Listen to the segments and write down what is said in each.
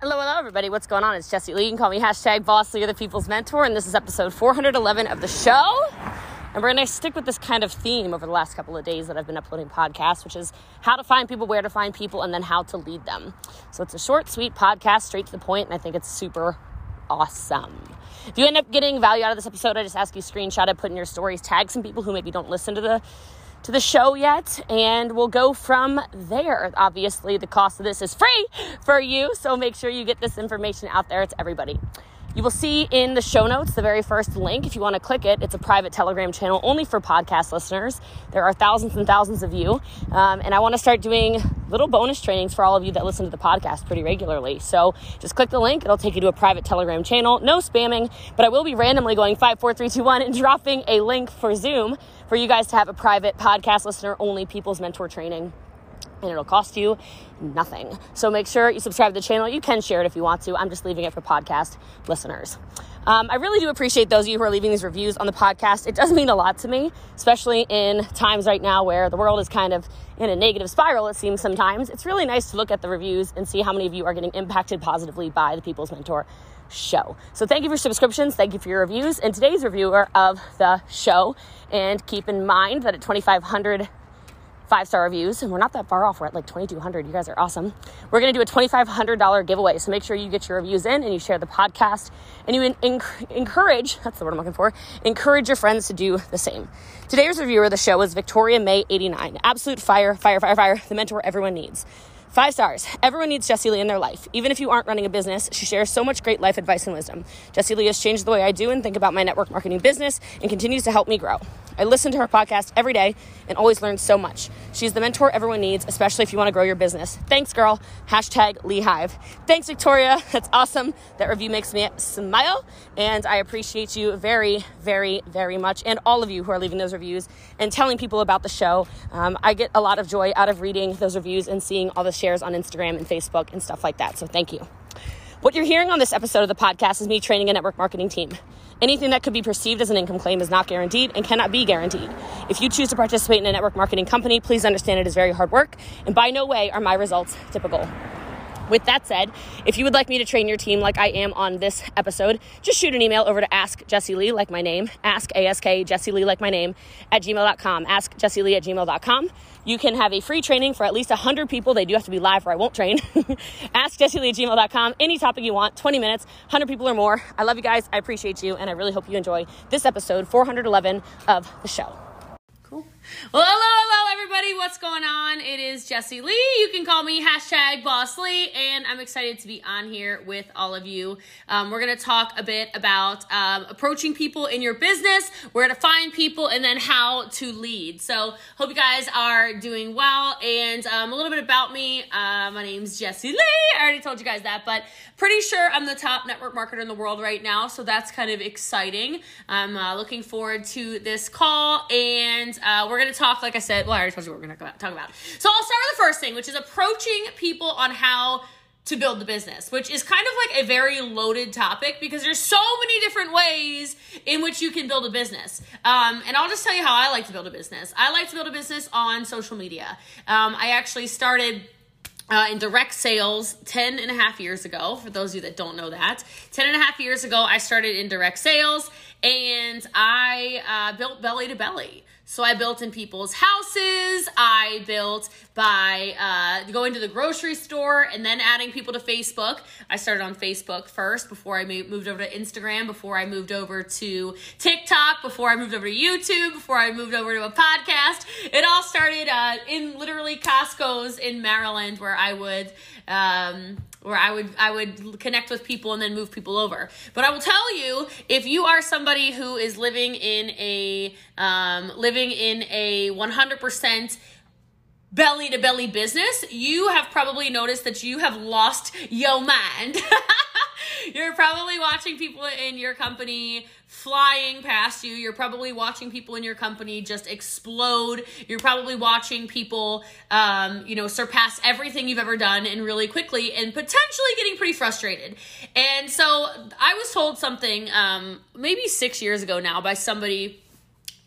Hello, hello, everybody. What's going on? It's Jessie Lee. You can call me hashtag Boss the People's Mentor, and this is episode 411 of the show. And we're going to stick with this kind of theme over the last couple of days that I've been uploading podcasts, which is how to find people, where to find people, and then how to lead them. So it's a short, sweet podcast, straight to the point, and I think it's super awesome. If you end up getting value out of this episode, I just ask you screenshot it, put in your stories, tag some people who maybe don't listen to the to the show yet, and we'll go from there. Obviously, the cost of this is free for you, so make sure you get this information out there to everybody. You will see in the show notes the very first link. If you want to click it, it's a private Telegram channel only for podcast listeners. There are thousands and thousands of you. Um, and I want to start doing little bonus trainings for all of you that listen to the podcast pretty regularly. So just click the link. It'll take you to a private Telegram channel. No spamming, but I will be randomly going five, four, three, two, one and dropping a link for Zoom for you guys to have a private podcast listener only people's mentor training and it'll cost you nothing. So make sure you subscribe to the channel. You can share it if you want to. I'm just leaving it for podcast listeners. Um, I really do appreciate those of you who are leaving these reviews on the podcast. It does mean a lot to me, especially in times right now where the world is kind of in a negative spiral, it seems sometimes. It's really nice to look at the reviews and see how many of you are getting impacted positively by the People's Mentor show. So thank you for subscriptions. Thank you for your reviews. And today's reviewer of the show. And keep in mind that at 2,500 five star reviews, and we're not that far off. We're at like 2,200. You guys are awesome. We're to do a $2,500 giveaway. So make sure you get your reviews in and you share the podcast and you encourage that's the word I'm looking for encourage your friends to do the same. Today's reviewer of the show is Victoria May 89. Absolute fire, fire, fire, fire. The mentor everyone needs. Five stars. Everyone needs Jessie Lee in their life. Even if you aren't running a business, she shares so much great life advice and wisdom. Jessie Lee has changed the way I do and think about my network marketing business and continues to help me grow. I listen to her podcast every day and always learn so much. She's the mentor everyone needs, especially if you want to grow your business. Thanks, girl. Hashtag LeeHive. Thanks, Victoria. That's awesome. That review makes me smile, and I appreciate you very, very, very much, and all of you who are leaving those reviews and telling people about the show. Um, I get a lot of joy out of reading those reviews and seeing all the shares on Instagram and Facebook and stuff like that. So thank you. What you're hearing on this episode of the podcast is me training a network marketing team. Anything that could be perceived as an income claim is not guaranteed and cannot be guaranteed. If you choose to participate in a network marketing company, please understand it is very hard work, and by no way are my results typical. With that said, if you would like me to train your team like I am on this episode, just shoot an email over to Ask Jessie Lee, like my name, ask ASK Jessie Lee, like my name, at gmail.com. Ask Jessie Lee at gmail.com. You can have a free training for at least 100 people. They do have to be live or I won't train. ask Jessie Lee at gmail.com. Any topic you want, 20 minutes, 100 people or more. I love you guys. I appreciate you. And I really hope you enjoy this episode 411 of the show. Well, hello, hello, everybody. What's going on? It is Jessie Lee. You can call me hashtag Boss Lee, and I'm excited to be on here with all of you. Um, we're going to talk a bit about um, approaching people in your business, where to find people, and then how to lead. So, hope you guys are doing well. And um, a little bit about me. Uh, my name's Jessie Lee. I already told you guys that, but pretty sure I'm the top network marketer in the world right now. So that's kind of exciting. I'm uh, looking forward to this call, and uh, we're we're going to talk, like I said, well, I already told you what we're going to talk about. So I'll start with the first thing, which is approaching people on how to build the business, which is kind of like a very loaded topic because there's so many different ways in which you can build a business. Um, and I'll just tell you how I like to build a business. I like to build a business on social media. Um, I actually started. Uh, in direct sales 10 and a half years ago for those of you that don't know that 10 and a half years ago i started in direct sales and i uh, built belly to belly so I built in people's houses. I built by uh, going to the grocery store and then adding people to Facebook. I started on Facebook first before I moved over to Instagram, before I moved over to TikTok, before I moved over to YouTube, before I moved over to a podcast. It all started uh, in literally Costco's in Maryland where I would. Um, where I would I would connect with people and then move people over. But I will tell you, if you are somebody who is living in a um, living in a 100% belly to belly business, you have probably noticed that you have lost your mind. You're probably watching people in your company flying past you. You're probably watching people in your company just explode. You're probably watching people, um, you know, surpass everything you've ever done and really quickly and potentially getting pretty frustrated. And so I was told something um, maybe six years ago now by somebody.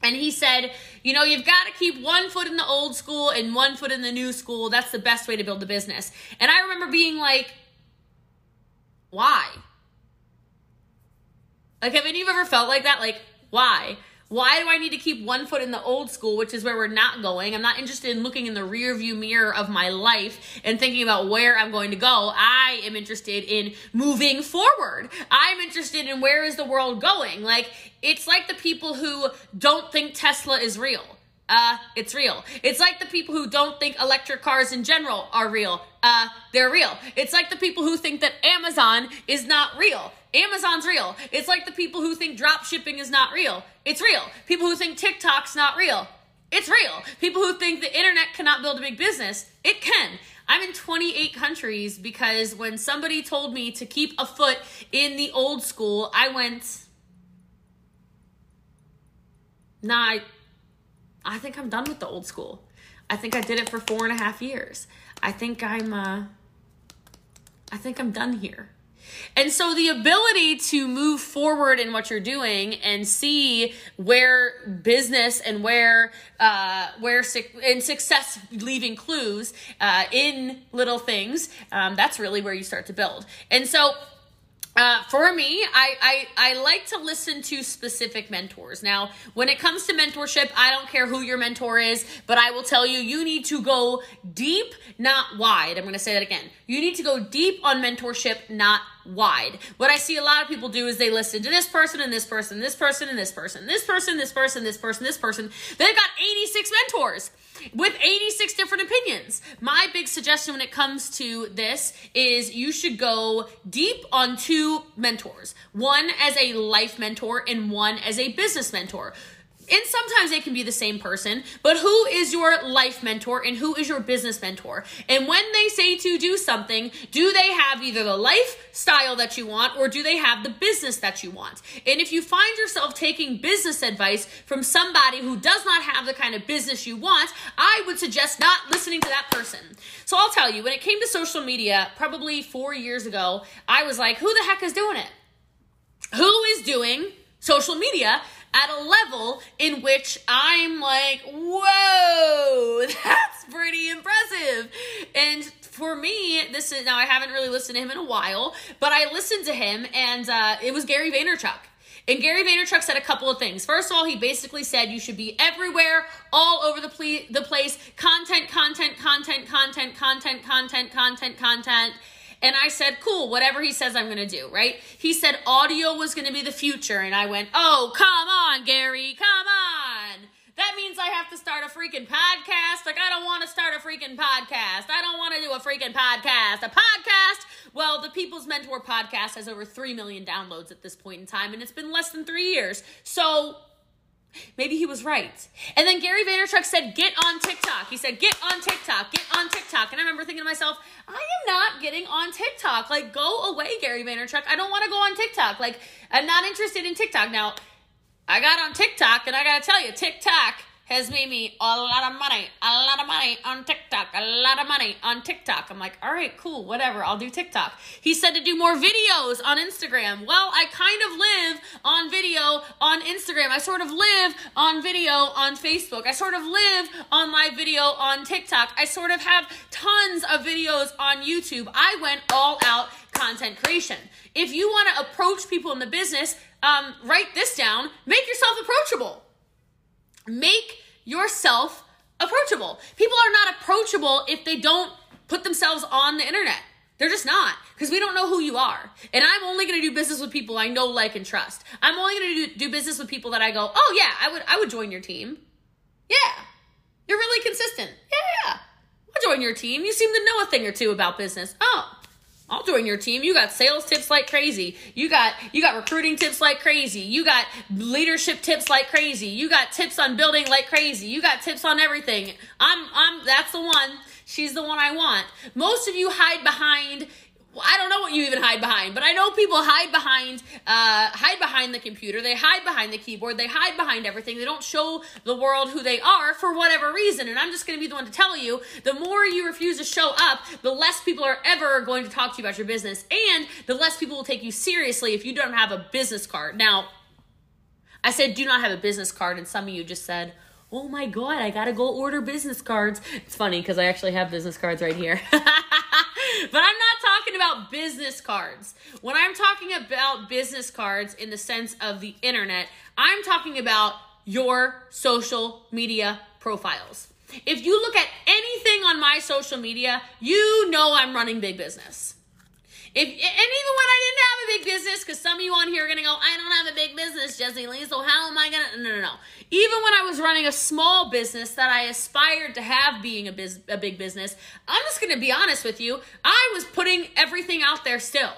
And he said, you know, you've got to keep one foot in the old school and one foot in the new school. That's the best way to build a business. And I remember being like, why? Like, have any of you ever felt like that? Like, why? Why do I need to keep one foot in the old school, which is where we're not going? I'm not interested in looking in the rear view mirror of my life and thinking about where I'm going to go. I am interested in moving forward. I'm interested in where is the world going? Like, it's like the people who don't think Tesla is real. Uh, it's real. It's like the people who don't think electric cars in general are real. Uh, they're real. It's like the people who think that Amazon is not real. Amazon's real. It's like the people who think drop shipping is not real. It's real. People who think TikTok's not real. It's real. People who think the internet cannot build a big business. It can. I'm in 28 countries because when somebody told me to keep a foot in the old school, I went, nah, I, I think I'm done with the old school. I think I did it for four and a half years. I think I'm, uh, I think I'm done here. And so the ability to move forward in what you're doing and see where business and where uh, where su- and success leaving clues uh, in little things, um, that's really where you start to build. And so uh, for me, I, I I like to listen to specific mentors. Now, when it comes to mentorship, I don't care who your mentor is, but I will tell you, you need to go deep, not wide. I'm going to say that again. You need to go deep on mentorship, not wide. What I see a lot of people do is they listen to this person and this person, this person and this person, this person, this person, this person, this person. They've got 86 mentors with 86 different opinions. My big suggestion when it comes to this is you should go deep on two mentors one as a life mentor and one as a business mentor and sometimes they can be the same person, but who is your life mentor and who is your business mentor? And when they say to do something, do they have either the lifestyle that you want or do they have the business that you want? And if you find yourself taking business advice from somebody who does not have the kind of business you want, I would suggest not listening to that person. So I'll tell you, when it came to social media, probably four years ago, I was like, who the heck is doing it? Who is doing social media at a level in which I'm like, whoa, that's pretty impressive. And for me, this is now I haven't really listened to him in a while, but I listened to him and uh, it was Gary Vaynerchuk. And Gary Vaynerchuk said a couple of things. First of all, he basically said you should be everywhere, all over the, ple- the place, content, content, content, content, content, content, content, content. And I said, cool, whatever he says, I'm going to do, right? He said audio was going to be the future. And I went, oh, come on, Gary, come on. That means I have to start a freaking podcast. Like, I don't want to start a freaking podcast. I don't want to do a freaking podcast. A podcast? Well, the People's Mentor podcast has over 3 million downloads at this point in time, and it's been less than three years. So, Maybe he was right. And then Gary Vaynerchuk said, Get on TikTok. He said, Get on TikTok, get on TikTok. And I remember thinking to myself, I am not getting on TikTok. Like, go away, Gary Vaynerchuk. I don't want to go on TikTok. Like, I'm not interested in TikTok. Now, I got on TikTok, and I got to tell you, TikTok has made me a lot of money, a lot of money on TikTok, a lot of money on TikTok. I'm like, all right, cool, whatever, I'll do TikTok. He said to do more videos on Instagram. Well, I kind of live on video on Instagram. I sort of live on video on Facebook. I sort of live on live video on TikTok. I sort of have tons of videos on YouTube. I went all out content creation. If you want to approach people in the business, um, write this down. Make yourself approachable. Make yourself approachable. People are not approachable if they don't put themselves on the internet. They're just not because we don't know who you are. And I'm only going to do business with people I know, like, and trust. I'm only going to do, do business with people that I go, oh yeah, I would I would join your team. Yeah, you're really consistent. Yeah, yeah, I'll join your team. You seem to know a thing or two about business. Oh, I'll join your team. You got sales tips like crazy. You got you got recruiting tips like crazy. You got leadership tips like crazy. You got tips on building like crazy. You got tips on everything. I'm I'm that's the one. She's the one I want. Most of you hide behind I don't know what you even hide behind, but I know people hide behind uh, hide behind the computer. They hide behind the keyboard. They hide behind everything. They don't show the world who they are for whatever reason. And I'm just going to be the one to tell you: the more you refuse to show up, the less people are ever going to talk to you about your business, and the less people will take you seriously if you don't have a business card. Now, I said do not have a business card, and some of you just said, "Oh my god, I gotta go order business cards." It's funny because I actually have business cards right here, but I'm not talking about business cards. When I'm talking about business cards in the sense of the internet, I'm talking about your social media profiles. If you look at anything on my social media, you know I'm running big business. If and even when I didn't have a big business, because some of you on here are gonna go, I don't have a big business, Jessie Lee. So how am I gonna? No, no, no. Even when I was running a small business that I aspired to have being a biz, a big business, I'm just gonna be honest with you. I was putting everything out there still.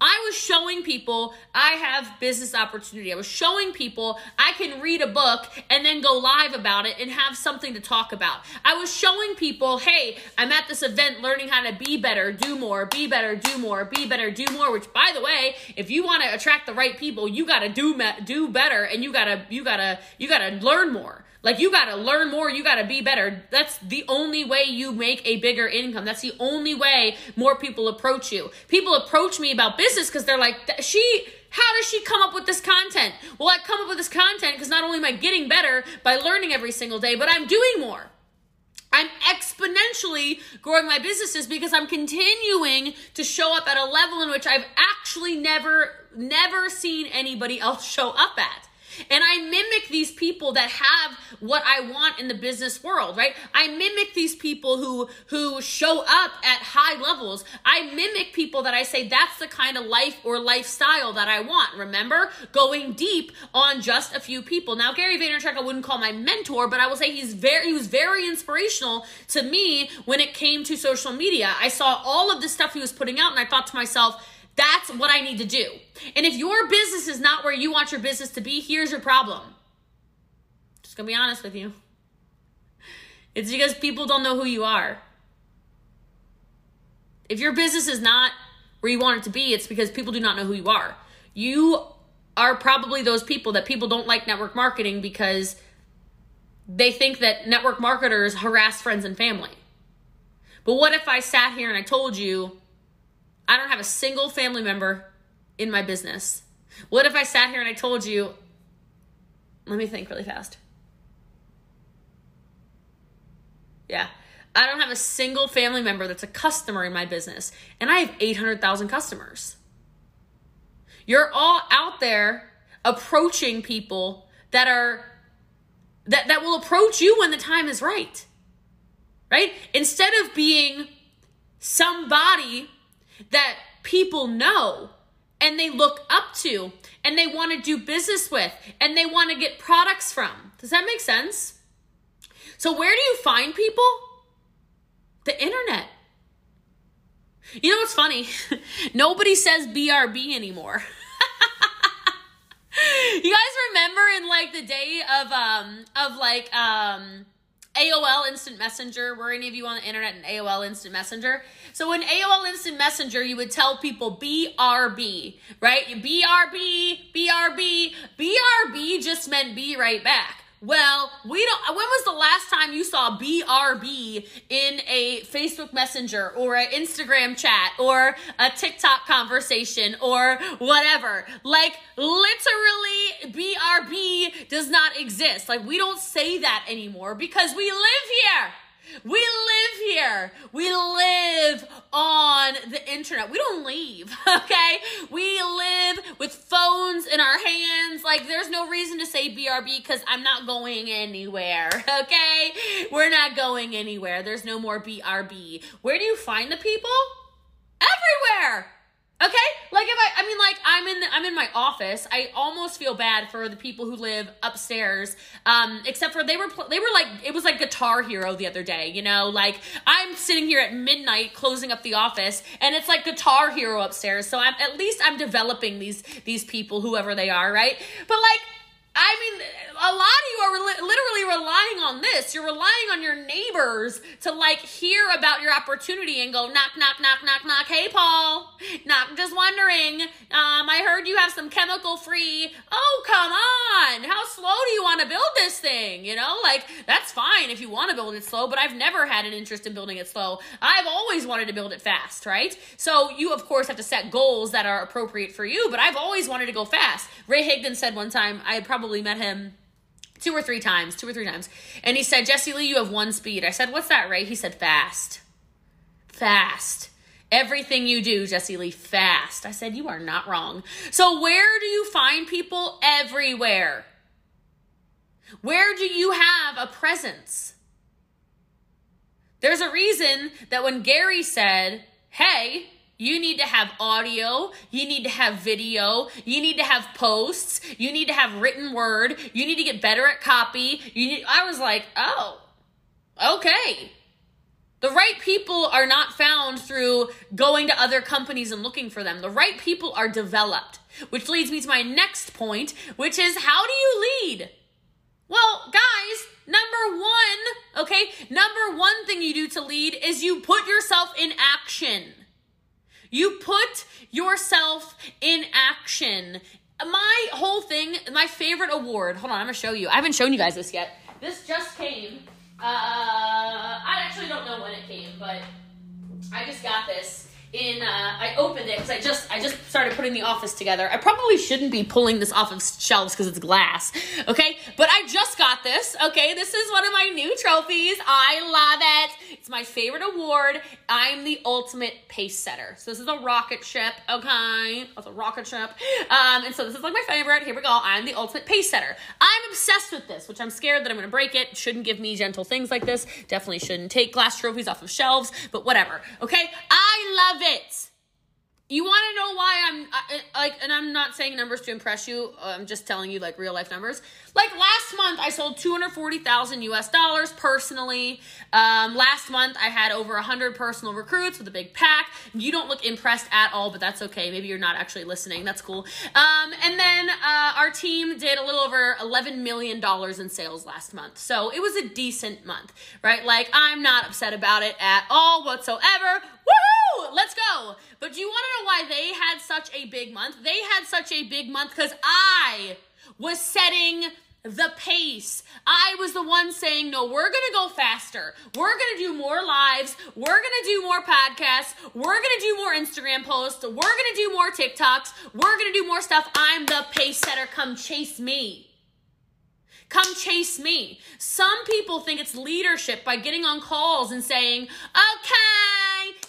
I was showing people I have business opportunity. I was showing people I can read a book and then go live about it and have something to talk about. I was showing people, hey, I'm at this event learning how to be better, do more, be better, do more, be better, do more, which by the way, if you want to attract the right people, you got to do do better and you got to you got to you got to learn more. Like you got to learn more, you got to be better. That's the only way you make a bigger income. That's the only way more people approach you. People approach me about business cuz they're like she how does she come up with this content? Well, I come up with this content because not only am I getting better by learning every single day, but I'm doing more. I'm exponentially growing my businesses because I'm continuing to show up at a level in which I've actually never, never seen anybody else show up at. And I mimic these people that have what I want in the business world, right? I mimic these people who who show up at high levels. I mimic people that I say that's the kind of life or lifestyle that I want. Remember, going deep on just a few people. Now, Gary Vaynerchuk, I wouldn't call my mentor, but I will say he's very he was very inspirational to me when it came to social media. I saw all of the stuff he was putting out, and I thought to myself that's what I need to do. And if your business is not where you want your business to be, here's your problem. Just gonna be honest with you. It's because people don't know who you are. If your business is not where you want it to be, it's because people do not know who you are. You are probably those people that people don't like network marketing because they think that network marketers harass friends and family. But what if I sat here and I told you I don't have a single family member in my business. What if I sat here and I told you, let me think really fast. Yeah. I don't have a single family member that's a customer in my business, and I have 800,000 customers. You're all out there approaching people that are that that will approach you when the time is right. Right? Instead of being somebody that people know and they look up to and they want to do business with and they want to get products from. Does that make sense? So, where do you find people? The internet. You know what's funny? Nobody says BRB anymore. you guys remember in like the day of um of like um AOL Instant Messenger. Were any of you on the internet in AOL Instant Messenger? So in AOL Instant Messenger, you would tell people BRB, right? BRB, BRB. BRB just meant be right back. Well, we don't. When was the last time you saw BRB in a Facebook Messenger or an Instagram chat or a TikTok conversation or whatever? Like, literally, BRB does not exist. Like, we don't say that anymore because we live here. We live here. We live on the internet. We don't leave, okay? We live with phones in our hands. Like, there's no reason to say BRB because I'm not going anywhere, okay? We're not going anywhere. There's no more BRB. Where do you find the people? Everywhere. Okay? Like if I I mean like I'm in the, I'm in my office. I almost feel bad for the people who live upstairs. Um except for they were they were like it was like Guitar Hero the other day, you know? Like I'm sitting here at midnight closing up the office and it's like Guitar Hero upstairs. So I'm at least I'm developing these these people whoever they are, right? But like I mean, a lot of you are li- literally relying on this. You're relying on your neighbors to like hear about your opportunity and go knock, knock, knock, knock, knock. Hey, Paul, knock. Just wondering. Um, I heard you have some chemical free. Oh, come on. How slow do you want to build this thing? You know, like that's fine if you want to build it slow, but I've never had an interest in building it slow. I've always wanted to build it fast, right? So you, of course, have to set goals that are appropriate for you, but I've always wanted to go fast. Ray Higdon said one time, I probably probably met him two or three times, two or three times. And he said, Jessie Lee, you have one speed. I said, What's that, Ray? He said, Fast. Fast. Everything you do, Jessie Lee, fast. I said, You are not wrong. So, where do you find people? Everywhere. Where do you have a presence? There's a reason that when Gary said, Hey, you need to have audio, you need to have video, you need to have posts, you need to have written word, you need to get better at copy. You need, I was like, "Oh. Okay." The right people are not found through going to other companies and looking for them. The right people are developed, which leads me to my next point, which is how do you lead? Well, guys, number one, okay, number one thing you do to lead is you put yourself in action. You put yourself in action. My whole thing, my favorite award, hold on, I'm gonna show you. I haven't shown you guys this yet. This just came. Uh, I actually don't know when it came, but I just got this in uh, I opened it because I just I just started putting the office together. I probably shouldn't be pulling this off of shelves because it's glass, okay? But I just got this, okay? This is one of my new trophies. I love it. It's my favorite award. I'm the ultimate pace setter. So this is a rocket ship, okay? That's a rocket ship, um, and so this is like my favorite. Here we go. I'm the ultimate pace setter. I'm obsessed with this, which I'm scared that I'm gonna break it. Shouldn't give me gentle things like this. Definitely shouldn't take glass trophies off of shelves, but whatever, okay? I love it. You want to know why I'm like, and I'm not saying numbers to impress you. I'm just telling you like real life numbers. Like last month, I sold 240,000 US dollars personally. Um, last month, I had over 100 personal recruits with a big pack. You don't look impressed at all, but that's okay. Maybe you're not actually listening. That's cool. Um, and then uh, our team did a little over 11 million dollars in sales last month. So it was a decent month, right? Like I'm not upset about it at all whatsoever. Let's go. But do you want to know why they had such a big month? They had such a big month because I was setting the pace. I was the one saying, no, we're going to go faster. We're going to do more lives. We're going to do more podcasts. We're going to do more Instagram posts. We're going to do more TikToks. We're going to do more stuff. I'm the pace setter. Come chase me. Come chase me. Some people think it's leadership by getting on calls and saying, okay,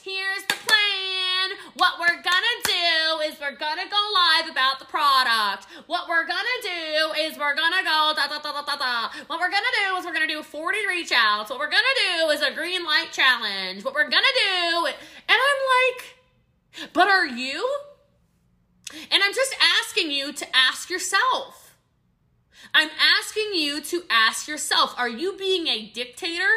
here's the plan. What we're gonna do is we're gonna go live about the product. What we're gonna do is we're gonna go da da da da da da. What we're gonna do is we're gonna do 40 reach outs. What we're gonna do is a green light challenge. What we're gonna do, and I'm like, but are you? And I'm just asking you to ask yourself I'm asking you to ask yourself are you being a dictator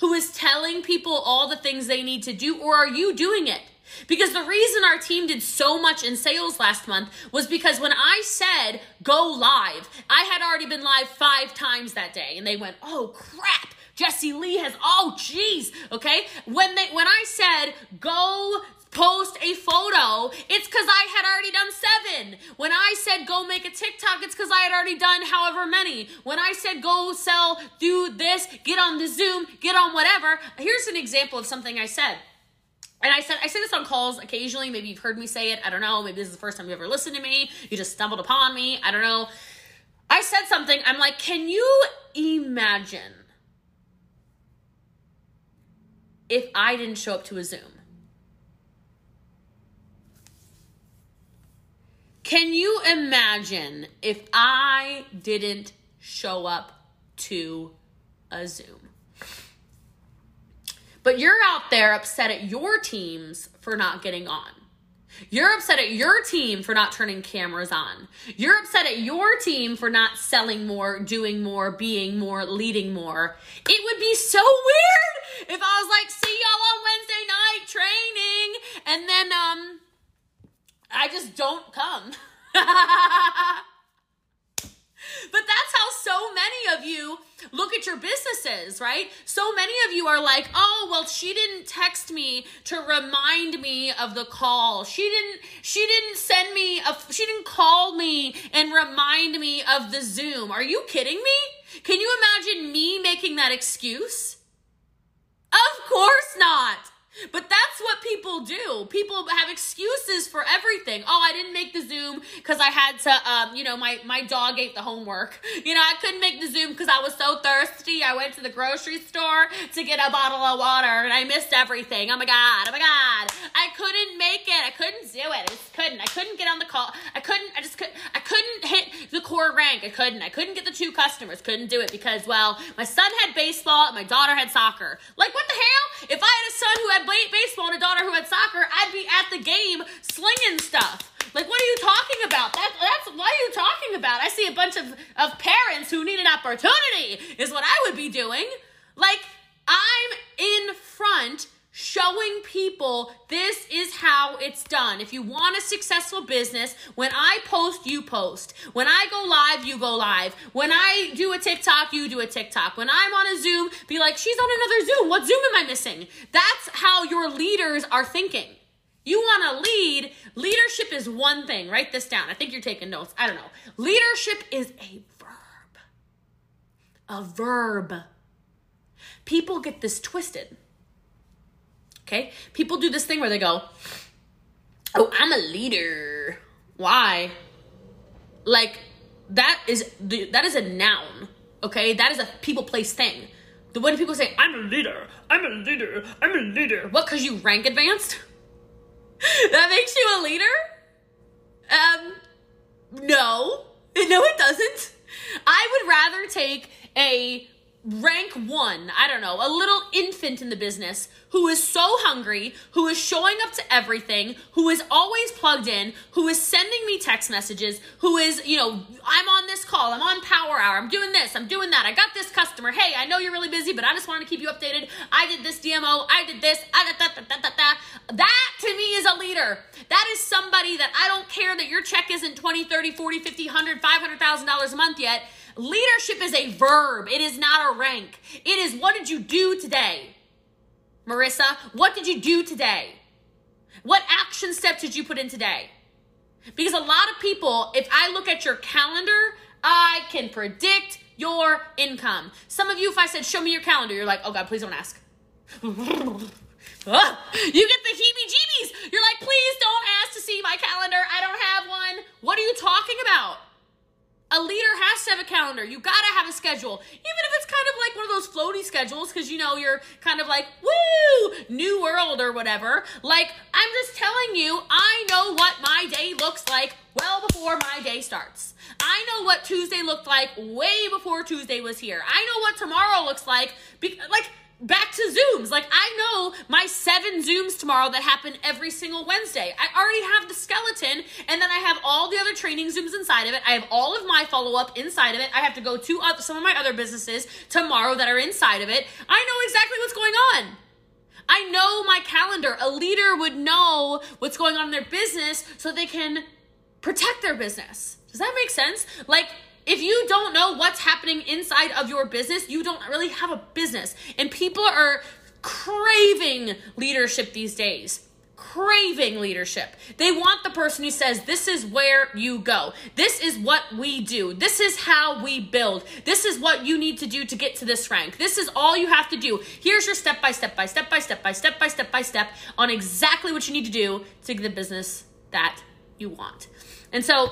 who is telling people all the things they need to do, or are you doing it? Because the reason our team did so much in sales last month was because when I said go live, I had already been live five times that day, and they went, oh crap. Jessie Lee has oh geez, okay? When they when I said go post a photo, it's because I had already done seven. When I said go make a TikTok, it's because I had already done however many. When I said go sell, do this, get on the Zoom, get on whatever, here's an example of something I said. And I said I say this on calls occasionally. Maybe you've heard me say it. I don't know. Maybe this is the first time you ever listened to me. You just stumbled upon me. I don't know. I said something. I'm like, can you imagine if I didn't show up to a Zoom? Can you imagine if I didn't show up to a Zoom? But you're out there upset at your teams for not getting on. You're upset at your team for not turning cameras on. You're upset at your team for not selling more, doing more, being more, leading more. It would be so weird if I was like, see y'all on Wednesday night training, and then um I just don't come. but that's how so many of you look at your businesses, right? So many of you are like, "Oh, well, she didn't text me to remind me of the call. She didn't she didn't send me a she didn't call me and remind me of the Zoom." Are you kidding me? Can you imagine me making that excuse? Of course not. But that's what people do. People have excuses for everything. Oh, I didn't make the Zoom because I had to, um, you know, my, my dog ate the homework. You know, I couldn't make the Zoom because I was so thirsty. I went to the grocery store to get a bottle of water and I missed everything. Oh my God. Oh my God. I couldn't make it. I couldn't do it. I just couldn't. I couldn't get on the call. I couldn't, I just couldn't, I couldn't hit the core rank. I couldn't. I couldn't get the two customers. Couldn't do it because, well, my son had baseball and my daughter had soccer. Like, what the hell? If I had a son who had baseball and a daughter who had soccer, I'd be at the game slinging stuff. Like, what are you talking about? That, that's what are you talking about? I see a bunch of, of parents who need an opportunity, is what I would be doing. Like, I'm in front showing people this is how it's done. If you want a successful business, when I post, you post. When I go live, you go live. When I do a TikTok, you do a TikTok. When I'm on a Zoom, be like, she's on another Zoom. What Zoom am I missing? That's how your leaders are thinking. You want to lead. Leadership is one thing. Write this down. I think you're taking notes. I don't know. Leadership is a verb. A verb. People get this twisted. Okay? People do this thing where they go, Oh, I'm a leader. Why? Like, that is that is a noun. Okay? That is a people place thing. The when people say, I'm a leader, I'm a leader, I'm a leader. What, because you rank advanced? that makes you a leader? Um, no. No, it doesn't. I would rather take a rank one, I don't know, a little infant in the business who is so hungry, who is showing up to everything, who is always plugged in, who is sending me text messages, who is, you know, I'm on this call, I'm on power hour, I'm doing this, I'm doing that, I got this customer, hey, I know you're really busy, but I just wanted to keep you updated. I did this DMO, I did this, ah, I did that, that, that, that, that. To me is a leader. That is somebody that I don't care that your check isn't 20, 30, 40, 50, 100, 500,000 dollars a month yet. Leadership is a verb. It is not a rank. It is what did you do today? Marissa, what did you do today? What action steps did you put in today? Because a lot of people, if I look at your calendar, I can predict your income. Some of you, if I said, show me your calendar, you're like, oh God, please don't ask. Ah, you get the heebie jeebies. You're like, please don't ask to see my calendar. I don't have one. What are you talking about? A leader has to have a calendar. You gotta have a schedule, even if it's kind of like one of those floaty schedules, because you know you're kind of like woo, new world or whatever. Like I'm just telling you, I know what my day looks like well before my day starts. I know what Tuesday looked like way before Tuesday was here. I know what tomorrow looks like. Be- like back to Zooms. Like, I know my seven Zooms tomorrow that happen every single Wednesday. I already have the skeleton, and then I have all the other training Zooms inside of it. I have all of my follow up inside of it. I have to go to other, some of my other businesses tomorrow that are inside of it. I know exactly what's going on. I know my calendar. A leader would know what's going on in their business so they can protect their business. Does that make sense? Like, if you don't know what's happening inside of your business, you don't really have a business. And people are craving leadership these days craving leadership. They want the person who says, This is where you go. This is what we do. This is how we build. This is what you need to do to get to this rank. This is all you have to do. Here's your step by step by step by step by step by step by step on exactly what you need to do to get the business that you want. And so